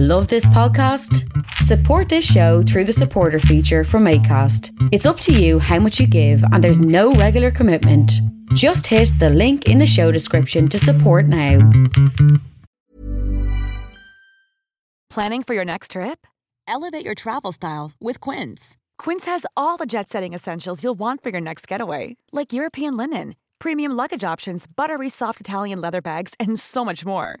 Love this podcast? Support this show through the supporter feature from ACAST. It's up to you how much you give, and there's no regular commitment. Just hit the link in the show description to support now. Planning for your next trip? Elevate your travel style with Quince. Quince has all the jet setting essentials you'll want for your next getaway, like European linen, premium luggage options, buttery soft Italian leather bags, and so much more.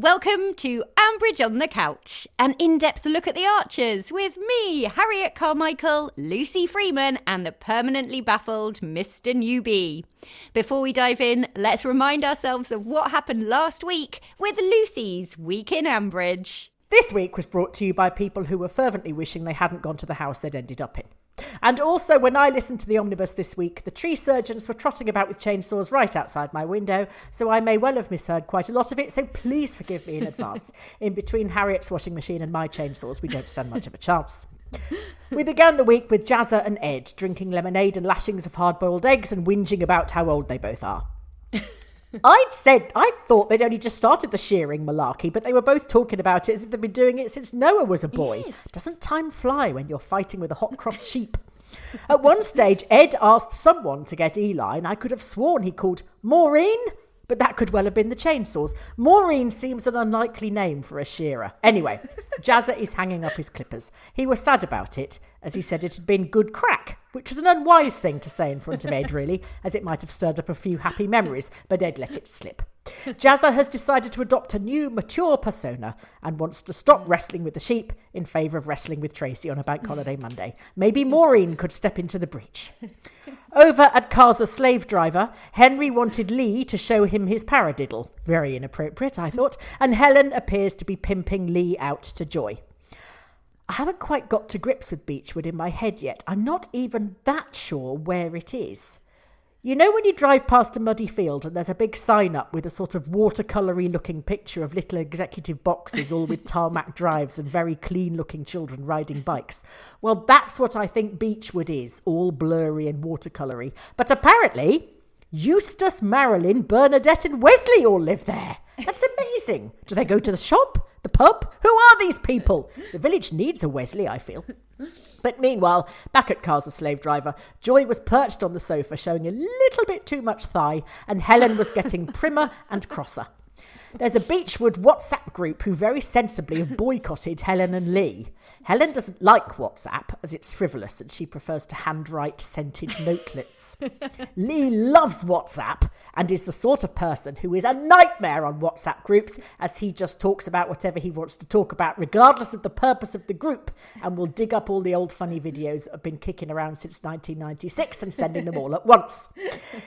Welcome to Ambridge on the Couch, an in depth look at the Archers with me, Harriet Carmichael, Lucy Freeman, and the permanently baffled Mr. Newby. Before we dive in, let's remind ourselves of what happened last week with Lucy's Week in Ambridge. This week was brought to you by people who were fervently wishing they hadn't gone to the house they'd ended up in. And also, when I listened to the omnibus this week, the tree surgeons were trotting about with chainsaws right outside my window, so I may well have misheard quite a lot of it, so please forgive me in advance. in between Harriet's washing machine and my chainsaws, we don't stand much of a chance. We began the week with Jazza and Ed drinking lemonade and lashings of hard boiled eggs and whinging about how old they both are. I'd said, I'd thought they'd only just started the shearing malarkey, but they were both talking about it as if they'd been doing it since Noah was a boy. Yes. Doesn't time fly when you're fighting with a hot cross sheep? At one stage, Ed asked someone to get Eli, and I could have sworn he called Maureen, but that could well have been the chainsaws. Maureen seems an unlikely name for a shearer. Anyway, Jazza is hanging up his clippers. He was sad about it, as he said it had been good crack, which was an unwise thing to say in front of Ed, really, as it might have stirred up a few happy memories, but Ed let it slip. Jazza has decided to adopt a new, mature persona and wants to stop wrestling with the sheep in favour of wrestling with Tracy on a bank holiday Monday. Maybe Maureen could step into the breach. Over at Car's slave driver, Henry wanted Lee to show him his paradiddle. Very inappropriate, I thought, and Helen appears to be pimping Lee out to Joy. I haven't quite got to grips with Beechwood in my head yet. I'm not even that sure where it is. You know when you drive past a muddy field and there's a big sign up with a sort of watercoloury looking picture of little executive boxes all with tarmac drives and very clean looking children riding bikes? Well, that's what I think Beechwood is, all blurry and watercoloury. But apparently, Eustace, Marilyn, Bernadette, and Wesley all live there. That's amazing. Do they go to the shop? The pub? Who are these people? The village needs a Wesley, I feel. But meanwhile, back at Car's a slave driver, Joy was perched on the sofa showing a little bit too much thigh, and Helen was getting primmer and crosser. There's a Beechwood WhatsApp group who very sensibly have boycotted Helen and Lee. Helen doesn't like WhatsApp as it's frivolous and she prefers to handwrite scented notelets. Lee loves WhatsApp and is the sort of person who is a nightmare on WhatsApp groups as he just talks about whatever he wants to talk about, regardless of the purpose of the group, and will dig up all the old funny videos that have been kicking around since 1996 and sending them all at once.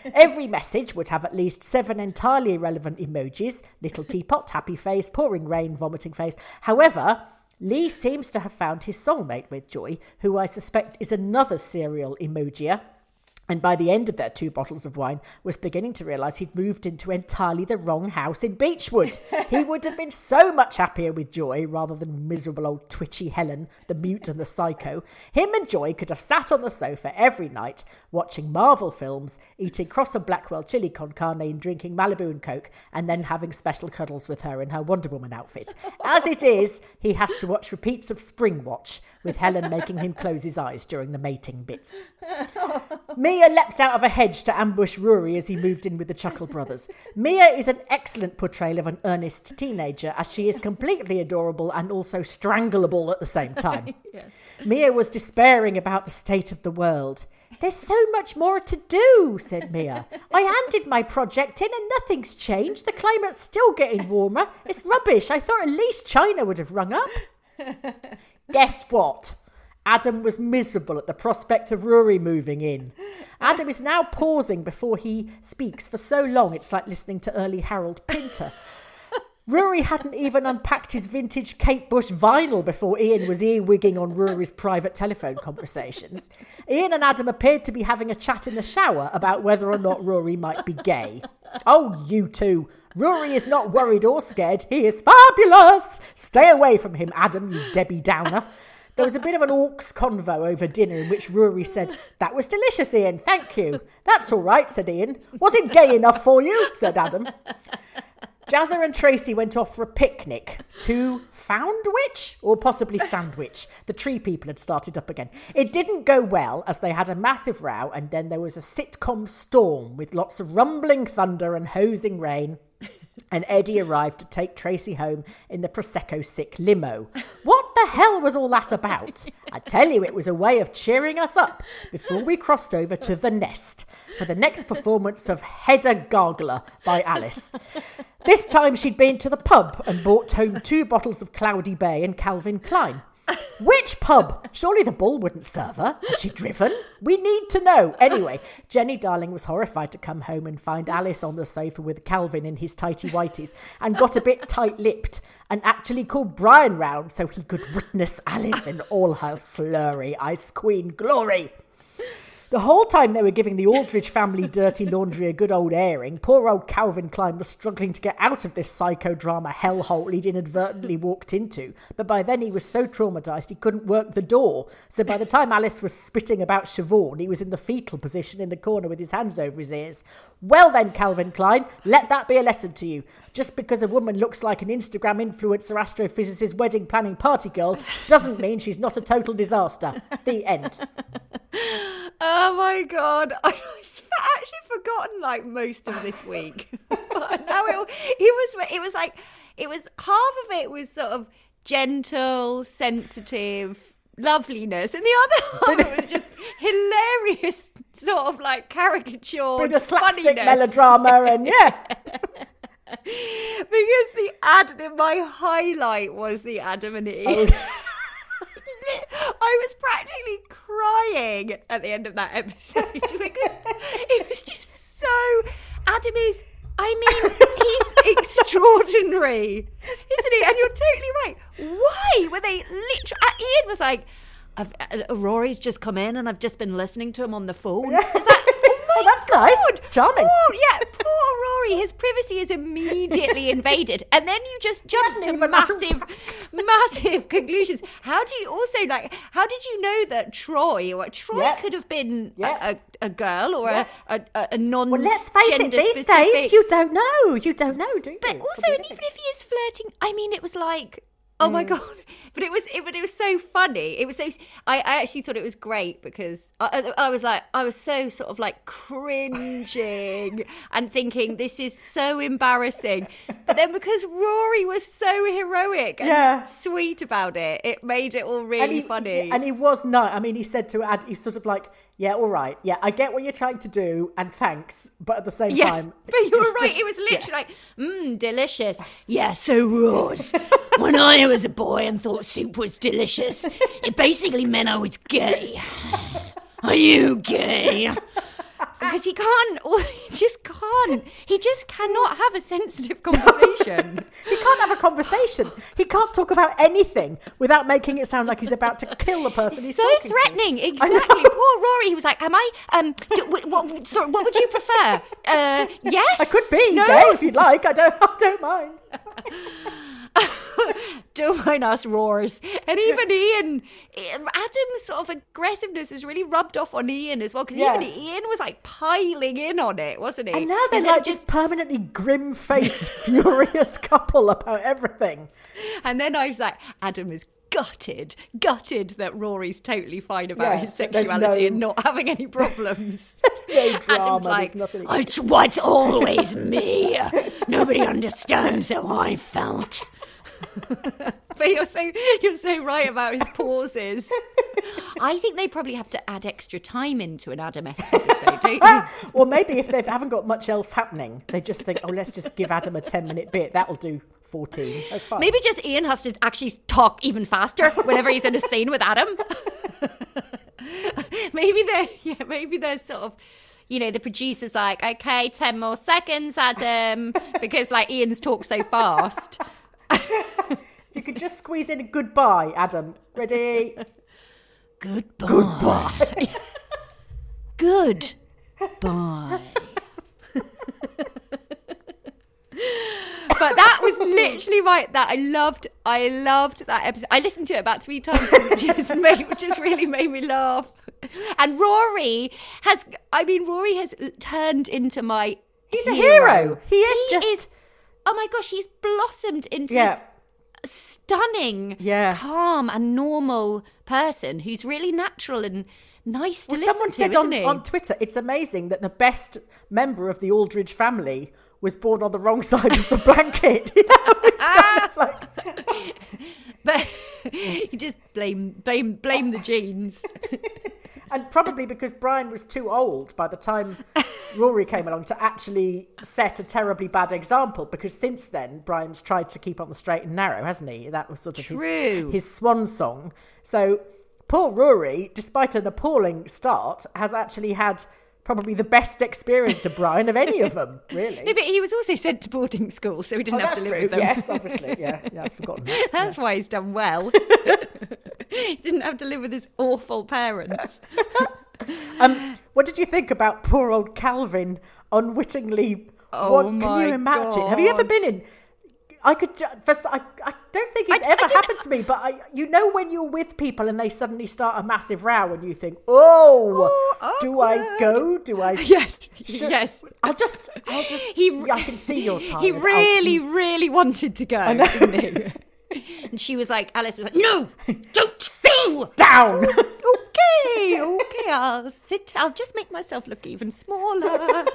Every message would have at least seven entirely irrelevant emojis little teapot, happy face, pouring rain, vomiting face. However, Lee seems to have found his soulmate with Joy, who I suspect is another serial emojier. And by the end of their two bottles of wine, was beginning to realise he'd moved into entirely the wrong house in Beechwood. he would have been so much happier with Joy rather than miserable old twitchy Helen, the mute and the psycho. Him and Joy could have sat on the sofa every night, watching Marvel films, eating Crosse and Blackwell chili con carne and drinking Malibu and Coke, and then having special cuddles with her in her Wonder Woman outfit. As it is, he has to watch repeats of Springwatch, with Helen making him close his eyes during the mating bits. Mia leapt out of a hedge to ambush Rory as he moved in with the Chuckle brothers. Mia is an excellent portrayal of an earnest teenager, as she is completely adorable and also strangleable at the same time. Mia was despairing about the state of the world. There's so much more to do, said Mia. I handed my project in and nothing's changed. The climate's still getting warmer. It's rubbish. I thought at least China would have rung up. Guess what? Adam was miserable at the prospect of Rory moving in. Adam is now pausing before he speaks for so long it's like listening to early Harold Pinter. Rory hadn't even unpacked his vintage Kate Bush vinyl before Ian was earwigging on Rory's private telephone conversations. Ian and Adam appeared to be having a chat in the shower about whether or not Rory might be gay. Oh, you two. Rory is not worried or scared. He is fabulous. Stay away from him, Adam, you Debbie Downer. There was a bit of an orcs convo over dinner in which Rory said, That was delicious, Ian. Thank you. That's all right, said Ian. Was it gay enough for you? said Adam. Jazza and Tracy went off for a picnic to Foundwich or possibly Sandwich. The tree people had started up again. It didn't go well as they had a massive row and then there was a sitcom storm with lots of rumbling thunder and hosing rain. And Eddie arrived to take Tracy home in the Prosecco sick limo. What the hell was all that about? I tell you, it was a way of cheering us up before we crossed over to The Nest for the next performance of Hedda Gargler by Alice. This time she'd been to the pub and brought home two bottles of Cloudy Bay and Calvin Klein. Which pub? Surely the bull wouldn't serve her. Had she driven? We need to know. Anyway, Jenny Darling was horrified to come home and find Alice on the sofa with Calvin in his tighty whities and got a bit tight lipped and actually called Brian round so he could witness Alice in all her slurry ice queen glory. The whole time they were giving the Aldridge family dirty laundry a good old airing, poor old Calvin Klein was struggling to get out of this psychodrama hellhole he'd inadvertently walked into. But by then he was so traumatised he couldn't work the door. So by the time Alice was spitting about Siobhan, he was in the fetal position in the corner with his hands over his ears. Well then, Calvin Klein, let that be a lesson to you. Just because a woman looks like an Instagram influencer astrophysicist wedding planning party girl doesn't mean she's not a total disaster. The end. Oh my god! I actually forgotten like most of this week, but now it, it was it was like it was half of it was sort of gentle, sensitive loveliness, and the other half was just hilarious, sort of like caricature, bit of slapstick melodrama, and yeah. because the ad, my highlight was the Adam and Eve. Oh. I was practically crying at the end of that episode because it was just so. Adam is. I mean, he's extraordinary, isn't he? And you're totally right. Why were they literally? Ian was like, I've, uh, Rory's just come in and I've just been listening to him on the phone. Is that oh, that's God. nice. Charming. Poor, yeah, poor Rory. His privacy is immediately invaded. And then you just jump to massive, massive conclusions. How do you also, like, how did you know that Troy, or Troy could have been a, a, girl or a, a, a non Well, let's face it, these specific... days, you don't know. You don't know, do you? But also, and even if he is flirting, I mean, it was like, Oh my mm. god! But it was it, but it was so funny. It was so. I, I actually thought it was great because I, I was like I was so sort of like cringing and thinking this is so embarrassing. But then because Rory was so heroic and yeah. sweet about it, it made it all really and he, funny. And he was not. I mean, he said to add, he's sort of like yeah, all right. Yeah, I get what you're trying to do, and thanks. But at the same yeah, time, but you were right. Just, it was literally yeah. like, mmm, delicious. Yeah, so Rose. when I was a boy and thought soup was delicious, it basically meant I was gay. Are you gay? Because he can't he just can't. He just cannot have a sensitive conversation. He can't have a conversation. He can't talk about anything without making it sound like he's about to kill the person he's talking. so threatening. To. exactly. Poor rory he was like am i um do, what, sorry, what would you prefer? Uh yes i could be no? gay if you'd like. I don't i don't mind don't mind us roars. And even Ian, Adam's sort of aggressiveness is really rubbed off on Ian as well, because yeah. even Ian was like piling in on it, wasn't he? And now they're like just permanently grim faced, furious couple about everything. And then I was like, Adam is gutted, gutted that Rory's totally fine about his sexuality no, and not having any problems. no drama, Adam's like, it's what's always me. Nobody understands how I felt. but you're so you're so right about his pauses. I think they probably have to add extra time into an Adam episode, don't you? or maybe if they haven't got much else happening, they just think, oh, let's just give Adam a ten minute bit. That'll do 14. That's fine. Maybe just Ian has to actually talk even faster whenever he's in a scene with Adam. maybe they're yeah, maybe they're sort of you know, the producer's like, okay, 10 more seconds, Adam, because like Ian's talked so fast. You could just squeeze in a goodbye, Adam. Ready? Goodbye. Goodbye. Good. Bye. but that was literally right. That I loved. I loved that episode. I listened to it about three times, which just made, which just really made me laugh. And Rory has. I mean, Rory has turned into my. He's a hero. He is He just- is. Oh my gosh, he's blossomed into Yeah. this stunning, Yeah. calm and normal person who's really natural and nice to Well, listen someone to, said isn't on, he? on Twitter, it's amazing that the best member of the Aldridge family was born on the wrong side of the blanket. You know, it's kind of like- But you just blame blame blame the genes. And probably because Brian was too old by the time Rory came along to actually set a terribly bad example. Because since then, Brian's tried to keep on the straight and narrow, hasn't he? That was sort of his, his swan song. So poor Rory, despite an appalling start, has actually had probably the best experience of Brian of any of them, really. No, but he was also sent to boarding school, so he Oh, didn't have to live true. with them. Yes, obviously. Yeah, yeah I've forgotten that. That's why he's done well. he didn't have to live with his awful parents. Um, what did you think about poor old Calvin unwittingly? Oh what can my you imagine? Have you ever been in? I could. First, I, I don't think it's I- I ever don't- happened to me, but I, you know when you're with people and they suddenly start a massive row and you think, oh, Oh, do I go? Do I? yes, should- yes. I'll just. I'll just. He, I can see your time. He really, really wanted to go, know. didn't he? And she was like, Alice was like, no, don't go. down. okay, okay, I'll sit. I'll just make myself look even smaller.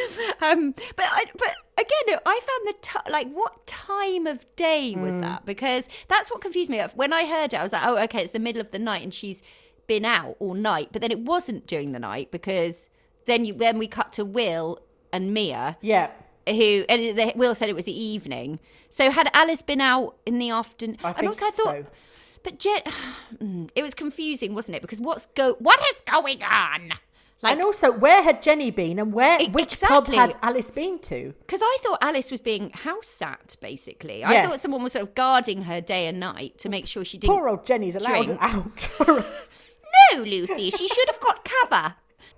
um, but I, but again, I found the t- like what time of day was Hmm. that? Because that's what confused me. When I heard it, I was like, oh, okay, it's the middle of the night, and she's been out all night. But then it wasn't during the night because then you then we cut to Will and Mia yeah. who and the, Will said it was the evening. So had Alice been out in the afternoon? I and also I thought, so. but Jen, mm, it was confusing, wasn't it? Because what's go what is going on? Like, and also, where had Jenny been, and where which exactly. pub had Alice been to? because I thought Alice was being house sat, basically. I thought someone was sort of guarding her day and night to make sure she didn't. Poor old Jenny's allowed drink. out. No, Lucy, she should have got cover.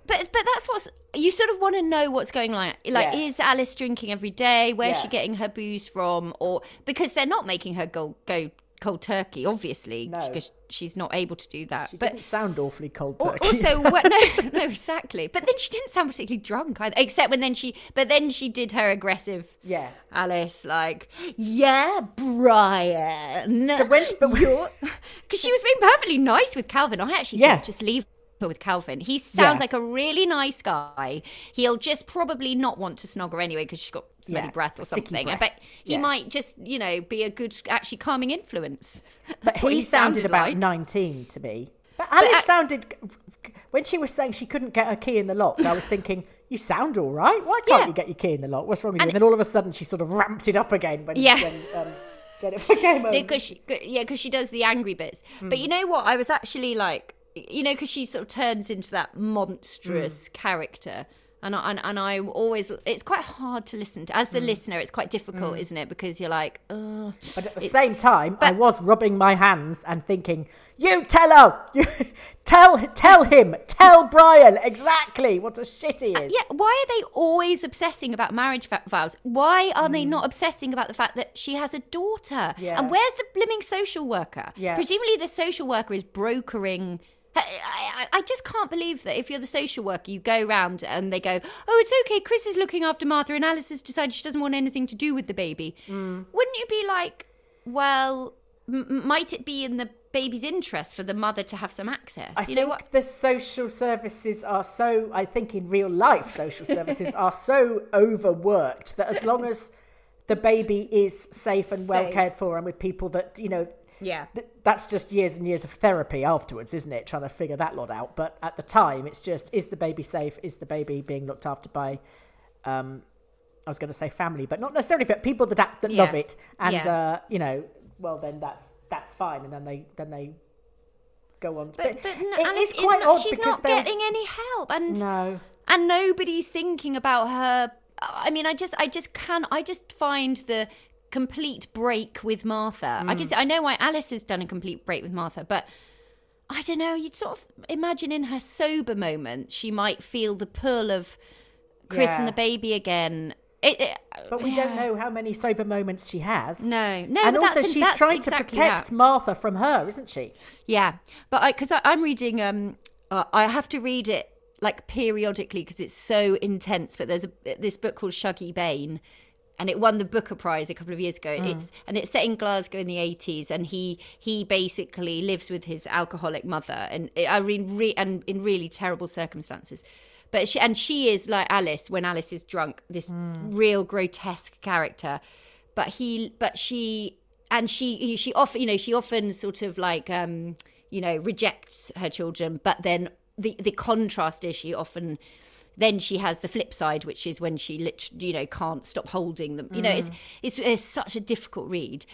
But but that's what's you sort of want to know what's going on. Like, Yeah. is Alice drinking every day? Where's she getting her booze from? Or because they're not making her go go cold turkey, obviously, No. because she's not able to do that. She but didn't sound awfully cold turkey. Also, what, no, no, exactly. But then she didn't sound particularly drunk either, except when then she, but then she did her aggressive. Yeah. Alice, like, yeah, Brian. So when- but because she was being perfectly nice with Calvin. I actually Yeah. just leave with Calvin. He sounds Yeah. like a really nice guy. He'll just probably not want to snog her anyway because she's got smelly Yeah, breath or something. breath. But he Yeah. might just, you know, be a good, actually calming influence. But what he, sounded, about like. 19 to me. But Alice I- sounded. When she was saying she couldn't get her key in the lock, I was thinking, you sound all right. Why can't you get your key in the lock? What's wrong with you? And- And then all of a sudden she sort of ramped it up again when, Yeah. when um, Jennifer came home. because she, yeah, because she does the angry bits. But Hmm. you know what? I was actually like, you know, because she sort of turns into that monstrous Hmm. character, and I, and, and I always, it's quite hard to listen to as the mm. listener. It's quite difficult, mm. isn't it? Because you're like, Ugh. But at the It's- same time, I was rubbing my hands and thinking, "You tell her, you tell tell him, tell Brian exactly what a shit he uh, is." Yeah, why are they always obsessing about marriage vows? Why are they mm. not obsessing about the fact that she has a daughter? Yeah. And where's the blimming social worker? Yeah. Presumably, the social worker is brokering. Uh, I, I, I just can't believe that if you're the social worker, you go round and they go, "Oh, it's okay. Chris is looking after Martha, and Alice has decided she doesn't want anything to do with the baby." Mm. Wouldn't you be like, "Well, m- might it be in the baby's interest for the mother to have some access?" I you think know what? the social services are so. I think in real life, social services are so overworked that as long as the baby is safe and well Safe. cared for and with people that you know, Yeah. th- that's just years and years of therapy afterwards, isn't it? Trying to figure that lot out. But at the time, it's just: is the baby safe? Is the baby being looked after by? Um, I was going to say family, but not necessarily but people that act, that Yeah. love it, and Yeah. uh, you know, well then that's that's fine, and then they then they go on. But, but n- it is is quite not, odd she's not they're- getting any help. And No. and nobody's thinking about her. I mean, I just, I just can, I just find the complete break with Martha. I can, Mm. see- I know why Alice has done a complete break with Martha, but I don't know. You'd sort of imagine in her sober moments, she might feel the pull of Chris Yeah. and the baby again. It, it- But we don't know how many sober moments she has. No, no, and also she's trying exactly to protect that. Martha from her, isn't she? Yeah, but I because I'm reading. Um, uh, I have to read it like periodically because it's so intense. But there's a, this book called Shuggie Bain, and it won the Booker Prize a couple of years ago. Mm. It's and it's set in Glasgow in the 80s, and he he basically lives with his alcoholic mother, and it, I mean, re, and in really terrible circumstances. But she and she is like Alice when Alice is drunk, this mm. real grotesque character. But he, but she, and she, she often, you know, she often sort of like, um, you know, rejects her children. But then the the contrast is she often then she has the flip side, which is when she literally, you know, can't stop holding them. You know, it's, mm. it's it's such a difficult read,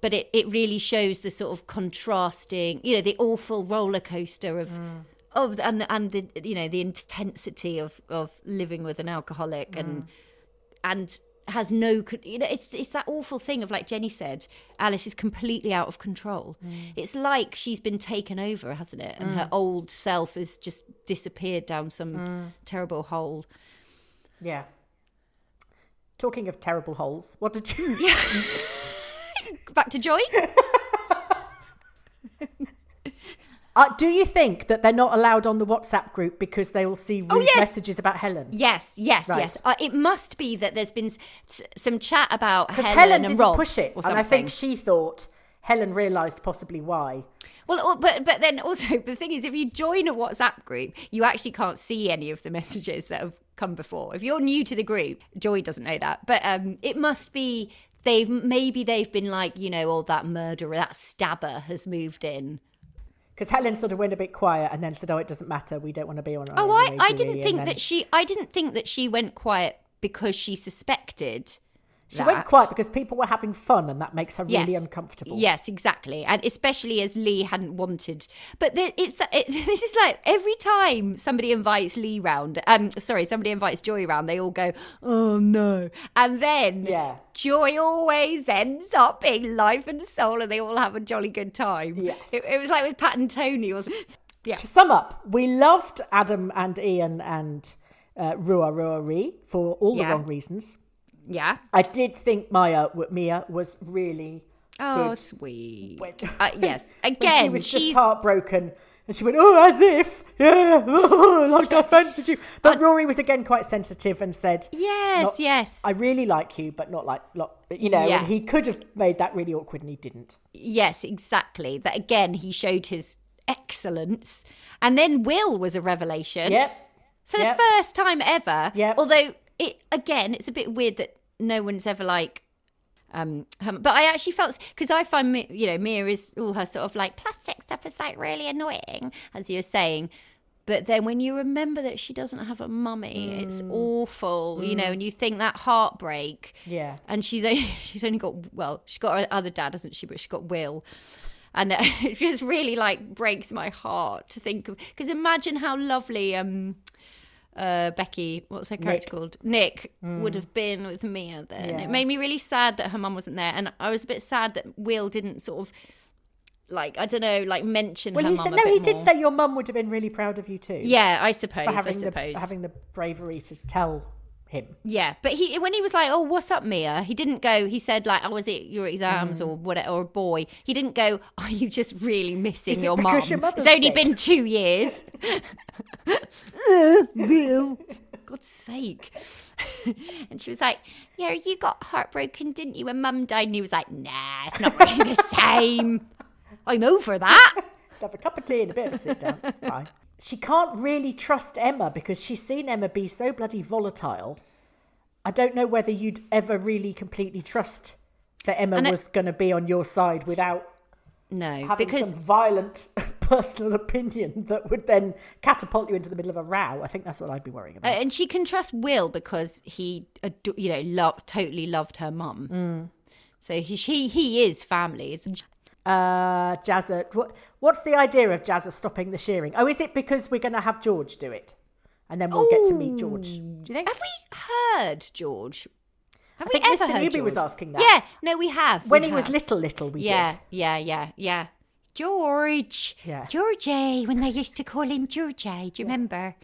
but it it really shows the sort of contrasting, you know, the awful roller coaster of. Mm. Of and and the you know the intensity of of living with an alcoholic and mm. and has no you know it's it's that awful thing of like Jenny said Alice is completely out of control. Mm. It's like she's been taken over hasn't it? And her mm. old self has just disappeared down some mm. terrible hole. Yeah. Talking of terrible holes, what did you? back to joy Uh, do you think that they're not allowed on the WhatsApp group because they will see rude Oh, yes. messages about Helen? yes yes Right. yes uh, it must be that there's been s- some chat about Because Helen, Helen, and didn't Rob push it, or and I think she thought Helen realised possibly why. Well, but but then also the thing is, if you join a WhatsApp group, you actually can't see any of the messages that have come before. If you're new to the group, Joy doesn't know that, but um, it must be they've maybe they've been like you know, oh that murderer, that stabber has moved in. Because Helen sort of went a bit quiet and then said, "Oh, it doesn't matter. We don't want to be on." our Oh, own I anyway, I didn't think then that she I didn't think that she went quiet because she suspected. She that. went quiet because people were having fun, and that makes her really Yes. uncomfortable. Yes, exactly, and especially as Lee hadn't wanted. But the, it's it, this is like every time somebody invites Lee round. Um, sorry, somebody invites Joy round. They all go, "Oh no!" And then Yeah. Joy always ends up being life and soul, and they all have a jolly good time. Yes. It, it was like with Pat and Tony, wasn't? Yeah. To sum up, we loved Adam and Ian and uh, Rua Rua Ree for all the Yeah. wrong reasons. Yeah. I did think Maya Mia was really Oh, good. sweet. When- Uh, yes. Again, she was she's just heartbroken. And she went, oh, as if, yeah, like I fancied you. But Rory was again quite sensitive and said, yes, not- yes. I really like you, but not like, lot, you know, Yeah. and he could have made that really awkward and he didn't. Yes, exactly. That again, he showed his excellence. And then Will was a revelation. Yep. For Yep. the first time ever. Yep. Although it again, it's a bit weird that no one's ever like um but I actually felt because I find you know Mia is all her sort of like plastic stuff is like really annoying as you were saying. But then when you remember that she doesn't have a mummy it's Mm. awful you know and you think that heartbreak. Yeah. and she's only she's only got well she's got her other dad hasn't she? But she's got will. And uh, it just really like breaks my heart to think of because imagine how lovely um uh becky what's her character Nick. called nick would have been with mia then Yeah. it made me really sad that her mum wasn't there and i was a bit sad that will didn't sort of like i don't know like mention Well, he said, no, he did more. say your mum would have been really proud of you too. yeah i suppose For i suppose the, having the bravery to tell him. Yeah, but he when he was like, "Oh, what's up, Mia?" He didn't go. He said like, "Oh, was it your exams Mm. or whatever, or a boy?" He didn't go. Are you just really missing Is your mum? your It's only dead?" been two years. God's sake! and she was like, "Yeah, you got heartbroken, didn't you? When Mum died." And he was like, "Nah, it's not really the same. I'm over that." have a cup of tea and a bit of a sit down. Fine. She can't really trust Emma because she's seen Emma be so bloody volatile. I don't know whether you'd ever really completely trust that Emma was going to be on your side without No, having because some violent personal opinion that would then catapult you into the middle of a row. I think that's what I'd be worrying about. and she can trust Will because he, you know, lo- totally loved her mum. Mm. So he, she, he is family. Uh, Jazza, what, what's the idea of Jazza stopping the shearing? Oh, is it because we're going to have George do it? and then we'll get to meet George. Do you think? Have we heard George? Have I think we ever Mr. heard Newby George? was asking that. Yeah, no, we have. When we he was little, little, we Yeah, did. yeah, yeah, yeah. George. Yeah. Georgie, when they used to call him Georgie. Do you remember?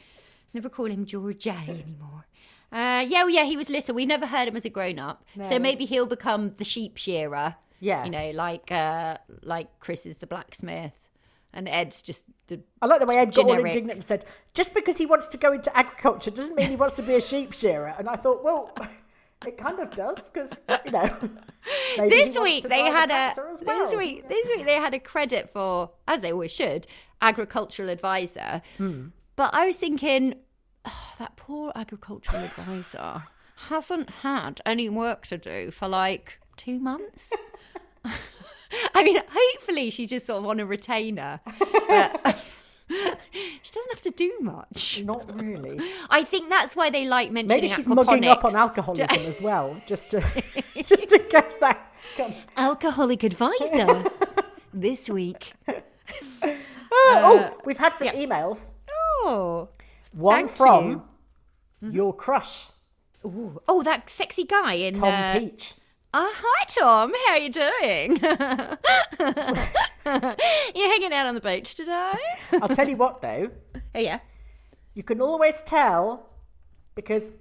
Never call him Georgie anymore. Uh, yeah, well, yeah, he was little. We've never heard him as a grown up. So maybe he'll become the sheep shearer. Yeah. You know, like uh, like Chris is the blacksmith and Ed's just the. I like the way Ed got all indignant and said, just because he wants to go into agriculture doesn't mean he wants to be a sheep shearer. And I thought, well, it kind of does because, you know. This week they had a as this week this week they had a credit for as they always should agricultural advisor. Hmm. But I was thinking, oh, that poor agricultural advisor hasn't had any work to do for like two months. I mean, hopefully she's just sort of on a retainer, but she doesn't have to do much. Not really. I think that's why they like mentioning Maybe she's mugging up on alcoholism as well, just to just in case that. Alcoholic advisor this week. Oh, we've had some yeah. emails. Oh, One from you. your crush, Ooh. oh, that sexy guy in. Tom uh, Peach. Oh, hi Tom. How are you doing? you hanging out on the beach today? I'll tell you what, though, Oh yeah. you can always tell because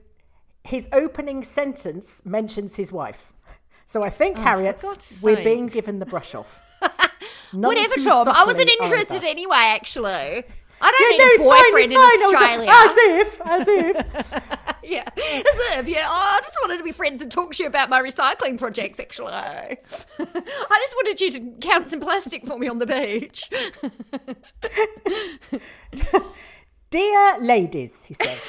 his opening sentence mentions his wife. So I think, oh, Harriet, Oh, God's we're being given the brush off. Whatever, Tom. I wasn't interested either. anyway. Actually, I don't Yeah, need no, a boyfriend fine. In Australia. like, As if, as if. yeah, as if, yeah. Oh, I just wanted to be friends and talk to you about my recycling projects. Actually, I just wanted you to count some plastic for me on the beach. Dear ladies, he says,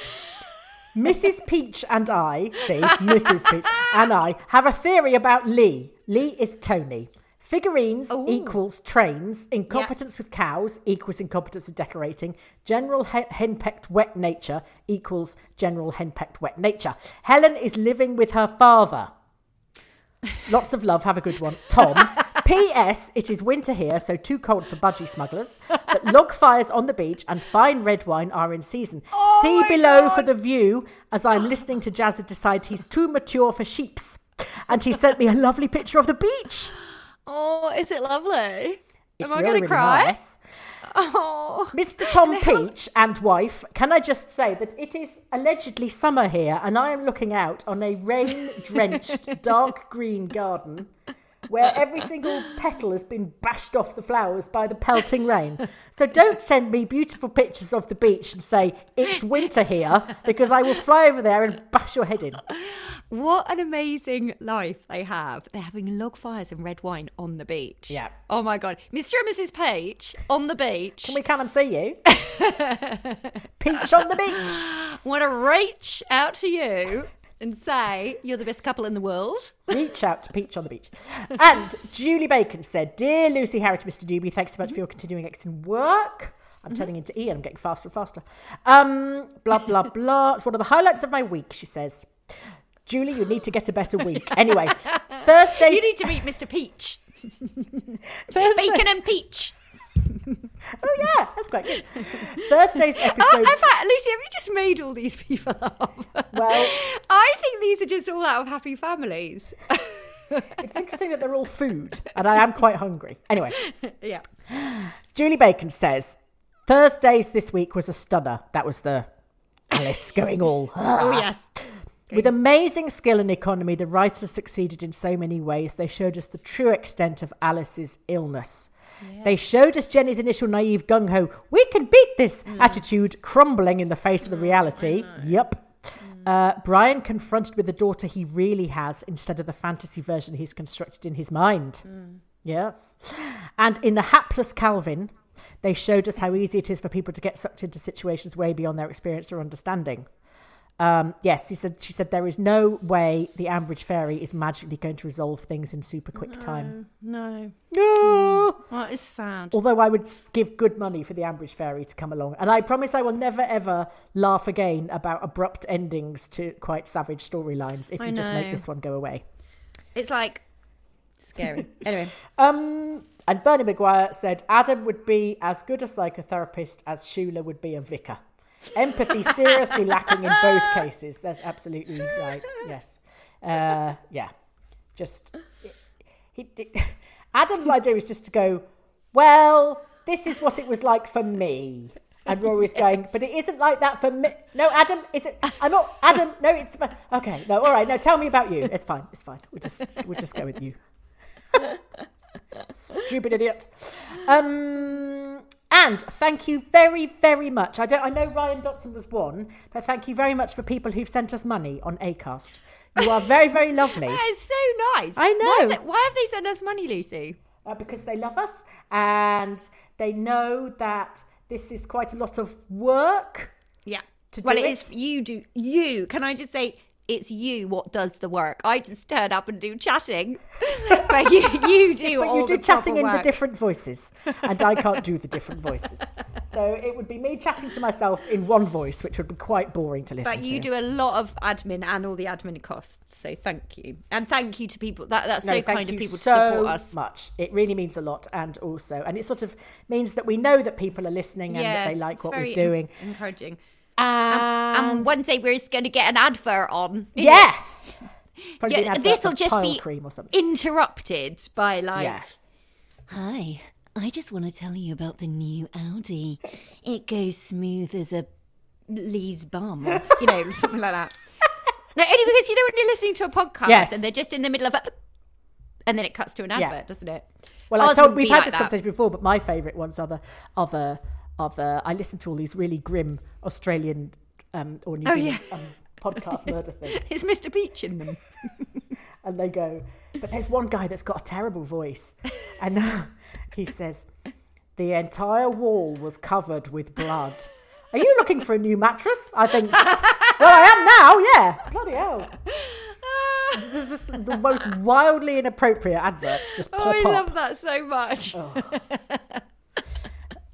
Mrs. Peach and I, see, Mrs. Peach and I have a theory about Lee. Lee is Tony. Figurines equals trains. Incompetence with cows equals incompetence with decorating. General he- henpecked wet nature equals general henpecked wet nature. Helen is living with her father. Lots of love. Have a good one. Tom. P.S. It is winter here, so too cold for budgie smugglers. But log fires on the beach and fine red wine are in season. See below for the view as I'm listening to Jazza decide he's too mature for sheeps. And he sent me a lovely picture of the beach. Oh, is it lovely? It's Am I really, going to cry? nice. Oh, Mr. Tom Peach and wife, can I just say that it is allegedly summer here and I am looking out on a rain drenched dark green garden where every single petal has been bashed off the flowers by the pelting rain. So don't send me beautiful pictures of the beach and say it's winter here because I will fly over there and bash your head in. what an amazing life they have. They're having log fires and red wine on the beach. Yeah. Oh my God. Mr. and Mrs. Page on the beach. Can we come and see you? Peach on the beach. want to reach out to you and say you're the best couple in the world. Reach out to Peach on the beach. And Julie Bacon said, Dear Lucy Harriet, Mr. Doobie, thanks so much for your continuing excellent work. I'm turning into Ian, I'm getting faster and faster. Um, blah, blah, blah. It's one of the highlights of my week, she says. Julie, you need to get a better week. Anyway, Thursdays. You need to meet Mr. Peach. Thursday- Bacon and Peach. Oh, yeah, that's quite good. Thursday's oh, episode. Oh, in fact, Lucy, have you just made all these people up? Well- I think these are just all out of happy families. It's interesting that they're all food, and I am quite hungry. Anyway, yeah. Julie Bacon says Thursdays this week was a stunner. That was the Alice going all. Oh, yes. With amazing skill and economy, the writers succeeded in so many ways. They showed us the true extent of Alice's illness. They showed us Jenny's initial naive gung ho, we can beat this mm. attitude crumbling in the face of the oh, reality. Yep. Mm. Uh, Brian confronted with the daughter he really has instead of the fantasy version he's constructed in his mind. Mm. Yes. And in The Hapless Calvin, they showed us how easy it is for people to get sucked into situations way beyond their experience or understanding. Um, yes, he said. She said there is no way the Ambridge Fairy is magically going to resolve things in super quick time. No. No. Well, it's sad. Although I would give good money for the Ambridge Fairy to come along, and I promise I will never ever laugh again about abrupt endings to quite savage storylines if I you just make this one go away. It's like scary. anyway. Um, and Bernie McGuire said Adam would be as good a psychotherapist as Shula would be a vicar. Empathy seriously lacking in both cases. That's absolutely right. Yes. Uh, yeah. Just. He, he, Adam's idea is just to go, well, this is what it was like for me. And Rory's yes. going, but it isn't like that for me. No, Adam, is it? I'm not Adam. No, it's okay. No, all right. No, tell me about you. It's fine. It's fine. We'll just we'll just go with you. Stupid idiot. Um, and thank you very, very much. I don't. I know Ryan Dotson was one, but thank you very much for people who've sent us money on Acast. You are very, very lovely. that is so nice. I know. Why have they, why have they sent us money, Lucy? Uh, because they love us and they know that this is quite a lot of work. Yeah. To well, it, it is. You do. You. Can I just say? It's you what does the work. I just turn up and do chatting, but you, you do but you do chatting in the different voices, and I can't do the different voices. So it would be me chatting to myself in one voice, which would be quite boring to listen. But you to. do a lot of admin and all the admin costs, so thank you, and thank you to people. That that's no, so kind of people so to support us. Much it really means a lot, and also, and it sort of means that we know that people are listening and that they like what we're doing. Encouraging. And, and one day we're just going to get an advert on. Yeah. yeah this will just be interrupted by like, yeah. "Hi, I just want to tell you about the new Audi. It goes smooth as a Lee's bum, you know, something like that." No, only because you know when you're listening to a podcast yes. and they're just in the middle of a, and then it cuts to an advert, yeah. doesn't it? Well, I told, we've had like this that. conversation before, but my favourite ones are the other of uh, I listen to all these really grim Australian um, or New oh, Zealand yeah. um, podcast murder things. Is Mr. Beach in them? and they go, but there's one guy that's got a terrible voice, and uh, he says, the entire wall was covered with blood. Are you looking for a new mattress? I think. well, I am now. Yeah. Bloody hell. just the most wildly inappropriate adverts just oh, pop oh, I up. love that so much. Oh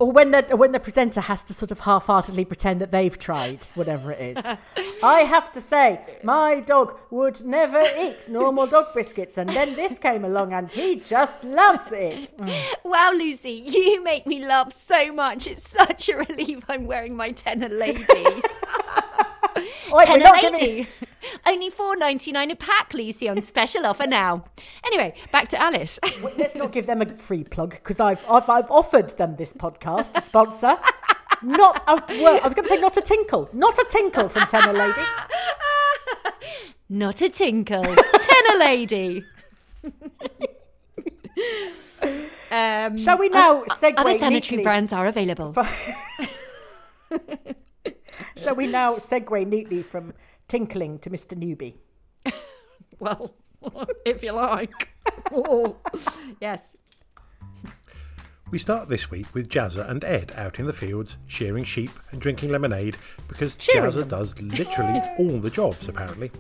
or when the when the presenter has to sort of half-heartedly pretend that they've tried whatever it is. I have to say, my dog would never eat normal dog biscuits, and then this came along, and he just loves it. Mm. Wow, Lucy, you make me laugh so much. It's such a relief. I'm wearing my TENA lady. Wait, TENA lady. Only four ninety nine a pack, Lucy, on special offer now. Anyway, back to Alice. Let's not give them a free plug because I've, I've I've offered them this podcast to sponsor. Not a well, I was going to say not a tinkle, not a tinkle from TENA Lady. Not a tinkle, TENA Lady. Um, Shall we now segue? Other sanitary neatly? brands are available. Shall we now segue neatly from tinkling to Mr. Newby? well, if you like. yes. We start this week with Jazza and Ed out in the fields, shearing sheep and drinking lemonade because Cheering Jazza them. does literally all the jobs, apparently.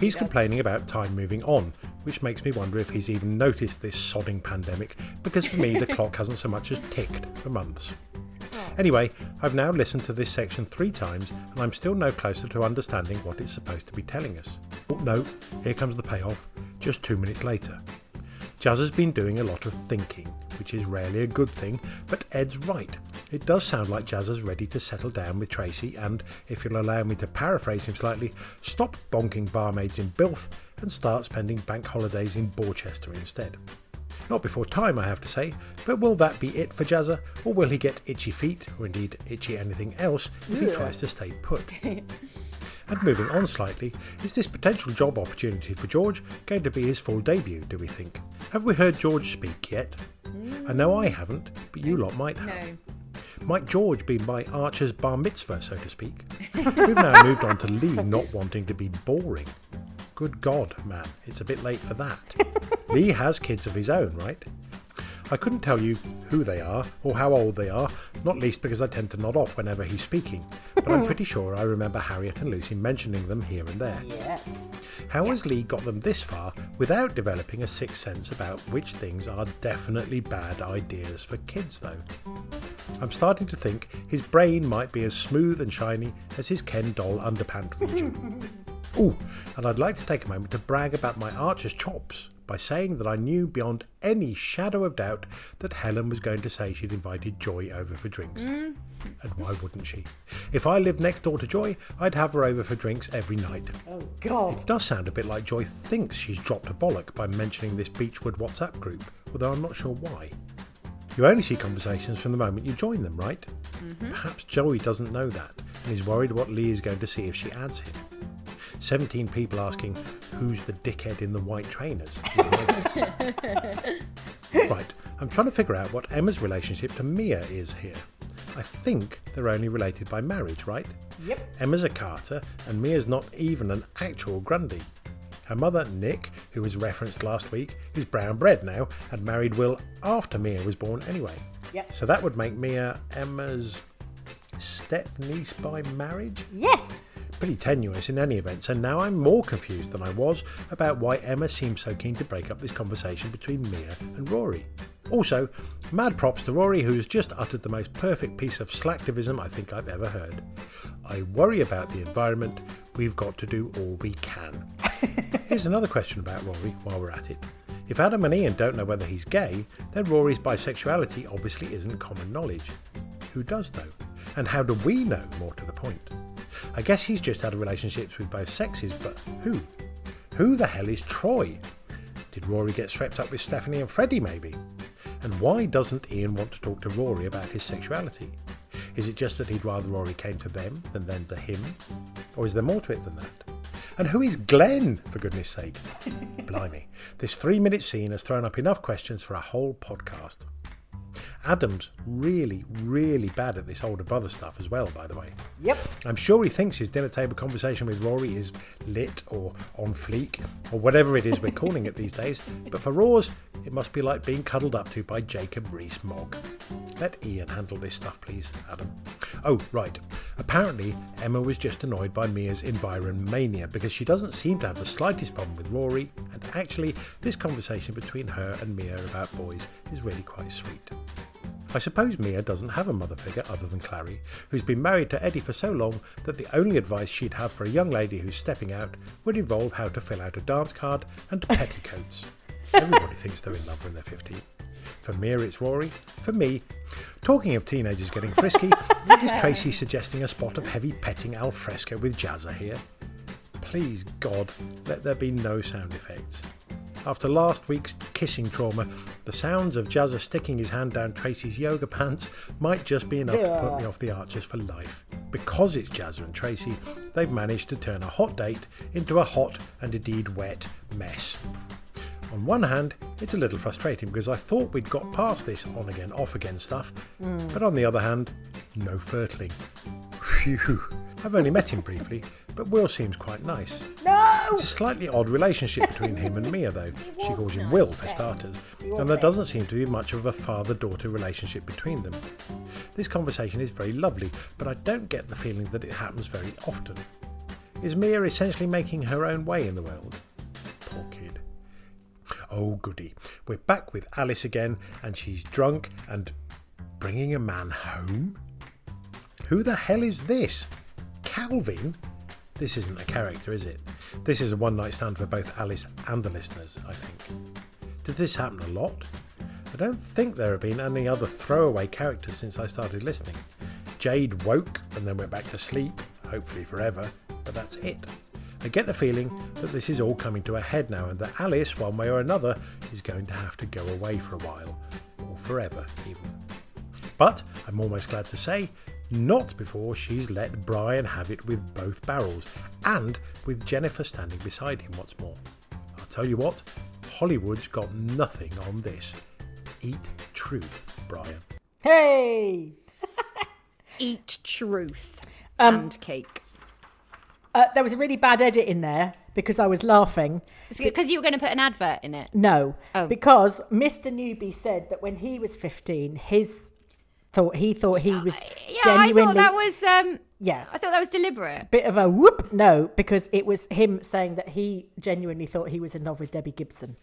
He's complaining about time moving on, which makes me wonder if he's even noticed this sodding pandemic because for me the clock hasn't so much as ticked for months. Mm. Anyway, I've now listened to this section three times and I'm still no closer to understanding what it's supposed to be telling us. Oh, no, here comes the payoff, just two minutes later. Jazz has been doing a lot of thinking, which is rarely a good thing, but Ed's right. It does sound like Jazz is ready to settle down with Tracy and, if you'll allow me to paraphrase him slightly, stop bonking barmaids in Builth and start spending bank holidays in Borchester instead. Not before time, I have to say, but will that be it for Jazza, or will he get itchy feet, or indeed itchy anything else, if he tries to stay put? and moving on slightly, is this potential job opportunity for George going to be his full debut, do we think? Have we heard George speak yet? I know I haven't, but you lot might have. No. Might George be my Archer's bar mitzvah, so to speak? We've now moved on to Lee not wanting to be boring. Good God, man, it's a bit late for that. Lee has kids of his own, right? I couldn't tell you who they are or how old they are, not least because I tend to nod off whenever he's speaking, but I'm pretty sure I remember Harriet and Lucy mentioning them here and there. Yes. How has Lee got them this far without developing a sixth sense about which things are definitely bad ideas for kids, though? I'm starting to think his brain might be as smooth and shiny as his Ken doll underpant region. Ooh, and I'd like to take a moment to brag about my archer's chops by saying that I knew beyond any shadow of doubt that Helen was going to say she'd invited Joy over for drinks. Mm. And why wouldn't she? If I lived next door to Joy, I'd have her over for drinks every night. Oh, God. It does sound a bit like Joy thinks she's dropped a bollock by mentioning this Beechwood WhatsApp group, although I'm not sure why. You only see conversations from the moment you join them, right? Mm-hmm. Perhaps Joey doesn't know that and is worried what Lee is going to see if she adds him. 17 people asking, who's the dickhead in the white trainers? right, I'm trying to figure out what Emma's relationship to Mia is here. I think they're only related by marriage, right? Yep. Emma's a Carter, and Mia's not even an actual Grundy. Her mother, Nic, who was referenced last week, is brown bread now and married Will after Mia was born anyway. Yep. So that would make Mia Emma's step niece by marriage? Yes. Pretty tenuous in any event, so now I'm more confused than I was about why Emma seems so keen to break up this conversation between Mia and Rory. Also, mad props to Rory, who's just uttered the most perfect piece of slacktivism I think I've ever heard. I worry about the environment, we've got to do all we can. Here's another question about Rory while we're at it. If Adam and Ian don't know whether he's gay, then Rory's bisexuality obviously isn't common knowledge. Who does though? And how do we know, more to the point? I guess he's just had relationships with both sexes, but who? Who the hell is Troy? Did Rory get swept up with Stephanie and Freddie, maybe? And why doesn't Ian want to talk to Rory about his sexuality? Is it just that he'd rather Rory came to them than them to him? Or is there more to it than that? And who is Glenn, for goodness sake? Blimey, this three minute scene has thrown up enough questions for a whole podcast. Adam's really, really bad at this older brother stuff as well, by the way. Yep. I'm sure he thinks his dinner table conversation with Rory is lit or on fleek or whatever it is we're calling it these days, but for Roars, it must be like being cuddled up to by Jacob Rees Mogg. Let Ian handle this stuff, please, Adam. Oh, right. Apparently, Emma was just annoyed by Mia's environmania because she doesn't seem to have the slightest problem with Rory, and actually, this conversation between her and Mia about boys is really quite sweet. I suppose Mia doesn't have a mother figure other than Clarrie, who's been married to Eddie for so long that the only advice she'd have for a young lady who's stepping out would involve how to fill out a dance card and petticoats. Everybody thinks they're in love when they're 15. For Mia, it's Rory. For me, talking of teenagers getting frisky, is Tracy suggesting a spot of heavy petting al fresco with Jazza here? Please, God, let there be no sound effects. After last week's kissing trauma, the sounds of Jazza sticking his hand down Tracy's yoga pants might just be enough to put me off the archers for life. Because it's Jazza and Tracy, they've managed to turn a hot date into a hot and indeed wet mess. On one hand, it's a little frustrating because I thought we'd got past this on again, off again stuff, hmm. but on the other hand, no Fertling. Phew. I've only met him briefly, but Will seems quite nice. No! It's a slightly odd relationship between him and Mia, though. She calls him Will, for starters, and there doesn't seem to be much of a father daughter relationship between them. This conversation is very lovely, but I don't get the feeling that it happens very often. Is Mia essentially making her own way in the world? Poor kid. Oh, goody. We're back with Alice again, and she's drunk and bringing a man home? Who the hell is this? Calvin? This isn't a character, is it? This is a one night stand for both Alice and the listeners, I think. Did this happen a lot? I don't think there have been any other throwaway characters since I started listening. Jade woke and then went back to sleep, hopefully forever, but that's it. I get the feeling that this is all coming to a head now and that Alice, one way or another, is going to have to go away for a while, or forever even. But I'm almost glad to say, not before she's let Brian have it with both barrels, and with Jennifer standing beside him once more. I'll tell you what, Hollywood's got nothing on this. Eat truth, Brian. Hey! Eat truth Um, and cake. Uh, there was a really bad edit in there because I was laughing. Because you were going to put an advert in it. No, Oh. because Mr. Newby said that when he was 15, his thought he thought he was Yeah, I thought that was. Um, yeah I thought that was deliberate. bit of a whoop. No, because it was him saying that he genuinely thought he was in love with Debbie Gibson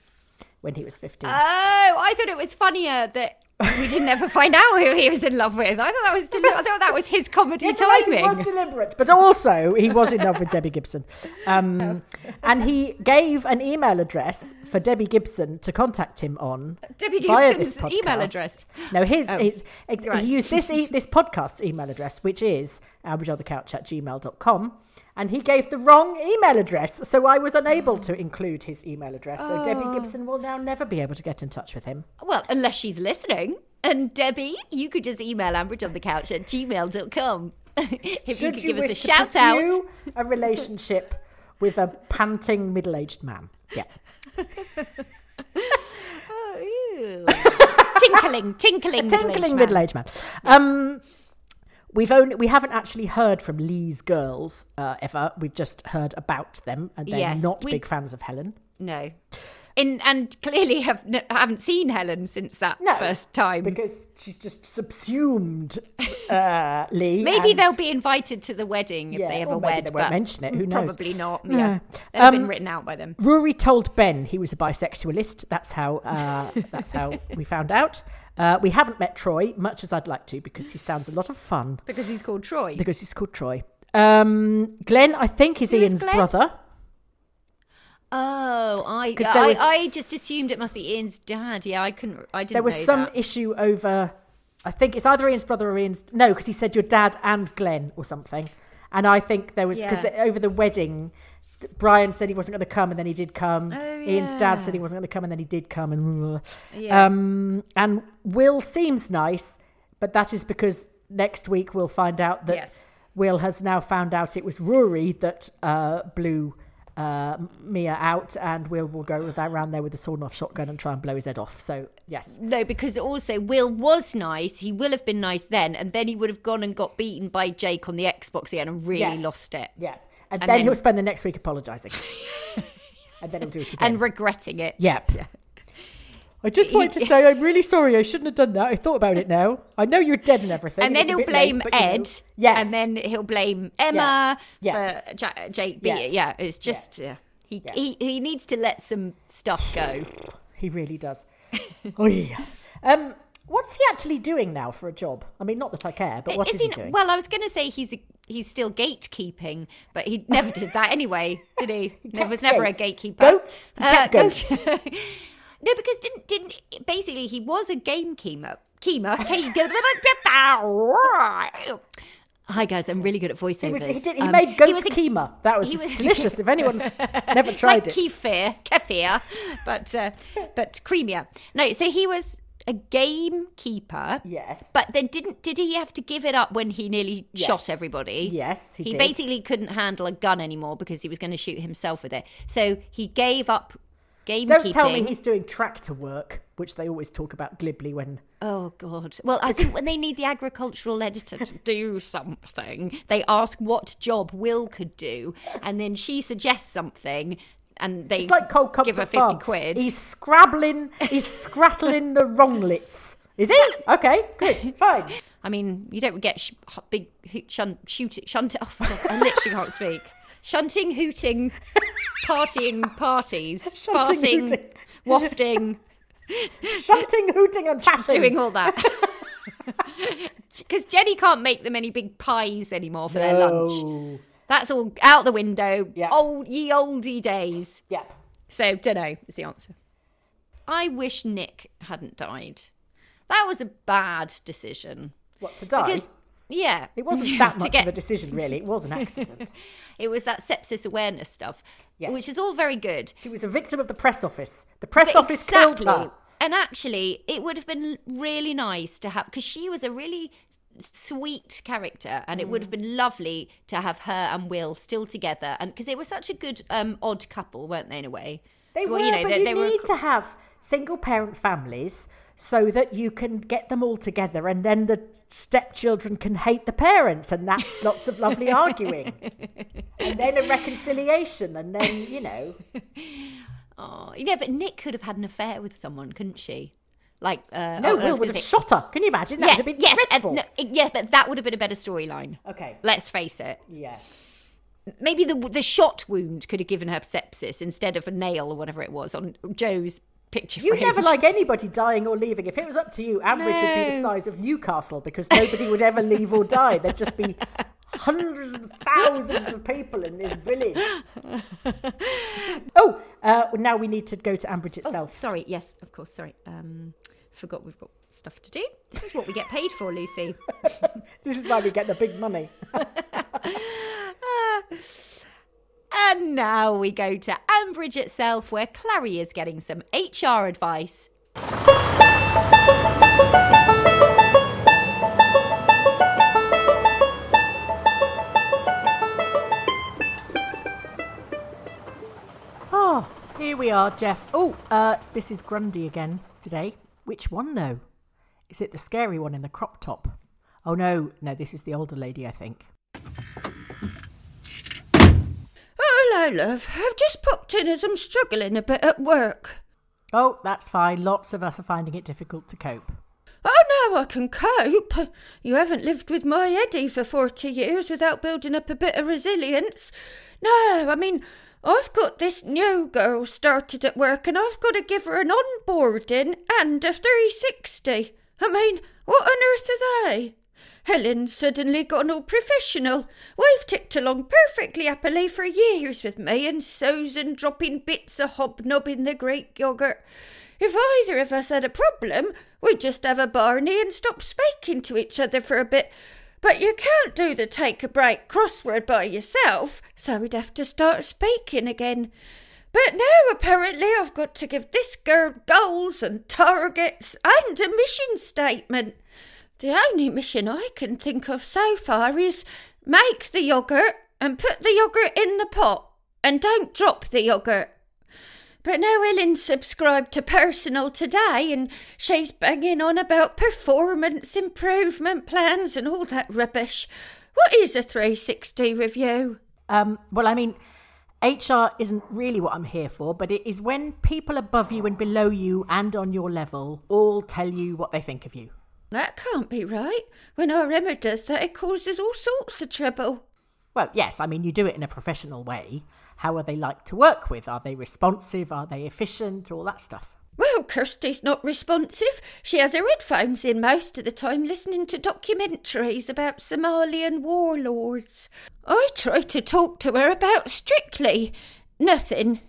when he was 15. Oh, I thought it was funnier that we didn't ever find out who he was in love with. I thought that was deli- I thought that was his comedy it was deliberate, but also he was in love with Debbie Gibson, um, and he gave an email address for Debbie Gibson to contact him on Debbie Gibson's email address. No, his, Oh, ex- right. he used this e- this podcast's email address, which is average at gmail.com. And he gave the wrong email address, so I was unable to include his email address. So Oh. Debbie Gibson will now never be able to get in touch with him. Well, unless she's listening. And Debbie, you could just email Ambridge on the couch at gmail.com. if you could you give us a shout out. a relationship with a panting middle-aged man? Yeah. Ew. tinkling, tinkling, tinkling middle-aged middle-aged man. Um, we've only we haven't actually heard from Lee's girls uh, ever. We've just heard about them, and they're Yes, not we- big fans of Helen. No. In, and clearly have n- haven't seen Helen since that No, first time. because she's just subsumed uh, Lee. Maybe and- they'll be invited to the wedding if Yeah, they ever wed. they won't but mention it, who knows? Probably not. No. Yeah, they've been Um, written out by them Rory told Ben he was a bisexualist. That's how. Uh, that's how we found out. Uh, we haven't met Troy, much as I'd like to, because he sounds a lot of fun. because he's called Troy. Because he's called Troy. Um, Glenn, I think, is Ian's Glenn? brother. Oh, I, I, was- I just assumed it must be Ian's dad. Yeah, I couldn't. I didn't. There was some that. issue over. I think it's either Ian's brother or Ian's. No, because he said your dad and Glenn or something. And I think there was because Yeah. over the wedding, Brian said he wasn't going to come, and then he did come. Oh, Ian's dad said he wasn't going to come, and then he did come. And Yeah. um, and Will seems nice, but that is because next week we'll find out that Yes. Will has now found out it was Rory that uh, blew. Uh, Mia out, and Will will go with that round there with the sawn-off shotgun and try and blow his head off. So yes, No, because also Will was nice. He will have been nice then, and then he would have gone and got beaten by Jake on the Xbox again and really Yeah. lost it Yeah. And, And then, then- he'll spend the next week apologising. and then he'll do it again. and regretting it. Yep. I just He- wanted to say I'm really sorry. I shouldn't have done that. I thought about it now. I know you're dead and everything. And then he'll bit late, blame you know. Ed. Yeah. And then he'll blame Emma Yeah. for ja- Jake. Yeah. Yeah. yeah, it's just uh, he, Yeah. he he needs to let some stuff go. he really does. Oy. um, what's he actually doing now for a job? I mean, not that I care, but what is, he, n- doing? Well, I was going to say he's he's still gatekeeping, but he never did that anyway, did he? There was never a gates. gatekeeper. Uh, Goats? Goats. no, because didn't didn't basically he was a game keeper. Keeper. Hi guys, I'm really good at he, was, voiceovers. he, did, he Um, made goat was a- keema. That was, he was- delicious. if anyone's never tried like it. kefir, kefir, but uh, but creamier. No, so he was a gamekeeper. Yes. But then didn't did he have to give it up when he nearly Yes. shot everybody? Yes, he he basically couldn't handle a gun anymore because he was going to shoot himself with it. So he gave up gamekeeping. Don't tell me he's doing tractor work, which they always talk about glibly when Oh God! Well, I think when they need the agricultural editor to do something, they ask what job Will could do, and then she suggests something, and they It's like cold give her fifty farm. quid. He's scrabbling, he's scrattling the wronglets. Is he? Okay, good, fine. I mean, you don't get sh- big shunt, shoot it, shunt. Oh God, I literally can't speak. Shunting, hooting, partying, parties, Shunting, farting, hooting. wafting, Shunting, hooting, and fatting. doing all that. Because Jenny can't make them any big pies anymore for their lunch. That's all out the window. Yeah. Old ye oldie days. Yep. So dunno is the answer. I wish Nic hadn't died. That was a bad decision. What to die? Because yeah, it wasn't that much get- of a decision, really. It was an accident. It was that sepsis awareness stuff, Yes. which is all very good. she was a victim of the press office. The press But office killed exactly. her. And actually, it would have been really nice to have because she was a really sweet character, and it would have been lovely to have her and Will still together, and because they were such a good um, odd couple, weren't they? In a way, They Well, were, but they- you they were- need to have single parent families so that you can get them all together and then the stepchildren can hate the parents and that's lots of lovely arguing. And then a reconciliation and then, you know. Oh, yeah, but Nic could have had an affair with someone, couldn't she? Like, uh, No, oh, Will would have say- shot her. Can you imagine? That Yes, would have been yes, dreadful. no, yes, but that would have been a better storyline. Okay. Let's face it. Yeah. Maybe the the shot wound could have given her sepsis instead of a nail or whatever it was on Joe's picture You never like anybody dying or leaving. If it was up to you, Ambridge would be the size of Newcastle because nobody would ever leave or die. There'd just be hundreds and thousands of people in this village. oh, uh, now we need to go to Ambridge Oh, itself. sorry. Yes, of course. Sorry. Um, forgot we've got stuff to do. This is what we get paid for, Lucy. This is why we get the big money. And now we go to Ambridge itself, where Clarrie is getting some HR advice. Oh, here we are, Jeff. Oh, uh, it's Mrs. Grundy again today. Which one, though? Is it the scary one in the crop top? Oh, no, no, this is the older lady, I think. Hello, love. I've just popped in as I'm struggling a bit at work. Oh, that's fine. Lots of us are finding it difficult to cope. Oh, no, I can cope. You haven't lived with my Eddie for 40 years without building up a bit of resilience. No, I mean, I've got this new girl started at work and I've got to give her an onboarding and a 360. I mean, what on earth are they? Helen's suddenly gone all professional. We've ticked along perfectly happily for years with me and Susan dropping bits of hobnob in the Greek yogurt. If either of us had a problem, we'd just have a Barney and stop speaking to each other for a bit. But you can't do the take a break crossword by yourself, so we'd have to start speaking again. But now apparently I've got to give this girl goals and targets and a mission statement. The only mission I can think of so far is make the yogurt and put the yogurt in the pot and don't drop the yogurt. But now Ellen's subscribed to Personal today and she's banging on about performance improvement plans and all that rubbish. What is a 360 review? Um, well, I mean, HR isn't really what I'm here for, but it is when people above you and below you and on your level all tell you what they think of you. That can't be right. When our Emma does that, it causes all sorts of trouble. Well, yes, I mean, you do it in a professional way. How are they like to work with? Are they responsive? Are they efficient? All that stuff. Well, Kirsty's not responsive. She has her headphones in most of the time listening to documentaries about Somalian warlords. I try to talk to her about Strictly. Nothing.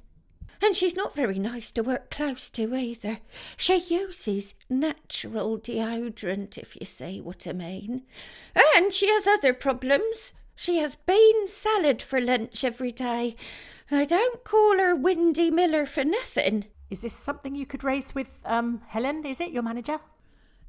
And she's not very nice to work close to either. She uses natural deodorant, if you see what I mean. And she has other problems. She has bean salad for lunch every day. I don't call her Windy Miller for nothing. Is this something you could raise with um, Helen? Is it your manager?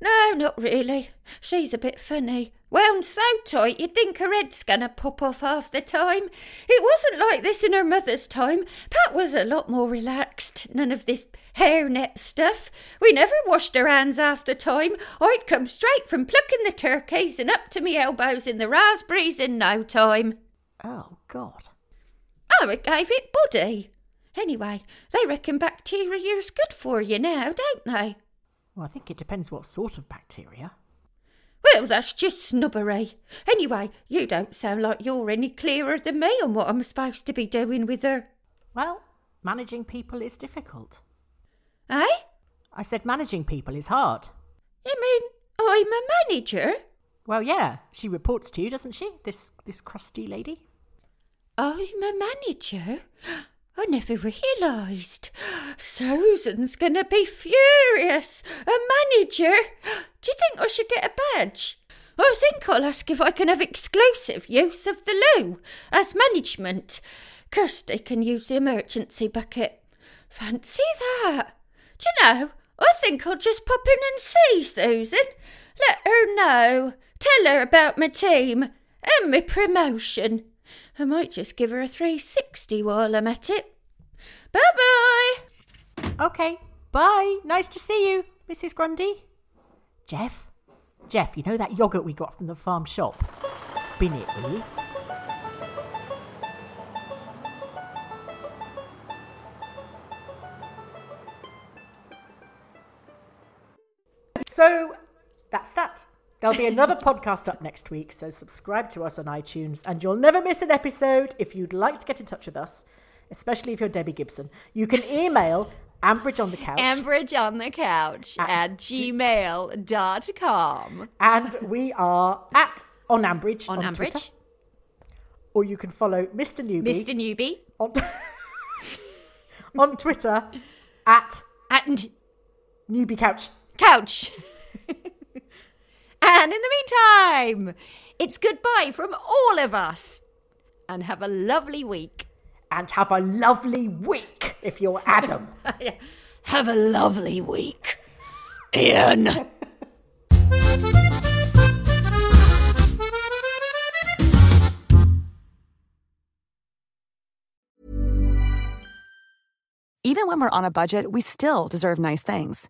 No, not really. She's a bit funny. Wound so tight you'd think her head's gonna pop off half the time. It wasn't like this in her mother's time. Pat was a lot more relaxed. None of this hairnet stuff. We never washed our hands half the time. I'd come straight from plucking the turkeys and up to me elbows in the raspberries in no time. Oh, God. Oh, it gave it body. Anyway, they reckon bacteria's good for you now, don't they? Well, I think it depends what sort of bacteria. Well, that's just snobbery. Anyway, you don't sound like you're any clearer than me on what I'm supposed to be doing with her. Well, managing people is difficult. Eh? I said managing people is hard. You mean I'm a manager? Well, yeah, she reports to you, doesn't she? This this crusty lady. I'm a manager? I never realised. Susan's gonna be furious. A manager? Do you think I should get a badge? I think I'll ask if I can have exclusive use of the loo as management. Kirsty can use the emergency bucket. Fancy that. Do you know, I think I'll just pop in and see Susan. Let her know. Tell her about my team and my promotion. I might just give her a 360 while I'm at it. Bye bye. Okay, bye. Nice to see you, Mrs. Grundy. Jeff? Jeff, you know that yogurt we got from the farm shop? Bin it, will you? So that's that. There'll be another podcast up next week, so subscribe to us on iTunes and you'll never miss an episode. If you'd like to get in touch with us, especially if you're Debbie Gibson, you can email Ambridge on the couch. Ambridge on the couch at, at gmail.com. And we are at on Ambridge on, on Ambridge. Twitter. Or you can follow Mr. Newby. Mr. Newby. On, on Twitter at at Newby Couch. Couch. And in the meantime, it's goodbye from all of us. And have a lovely week. And have a lovely week if you're Adam. yeah. Have a lovely week, Ian. Even when we're on a budget, we still deserve nice things.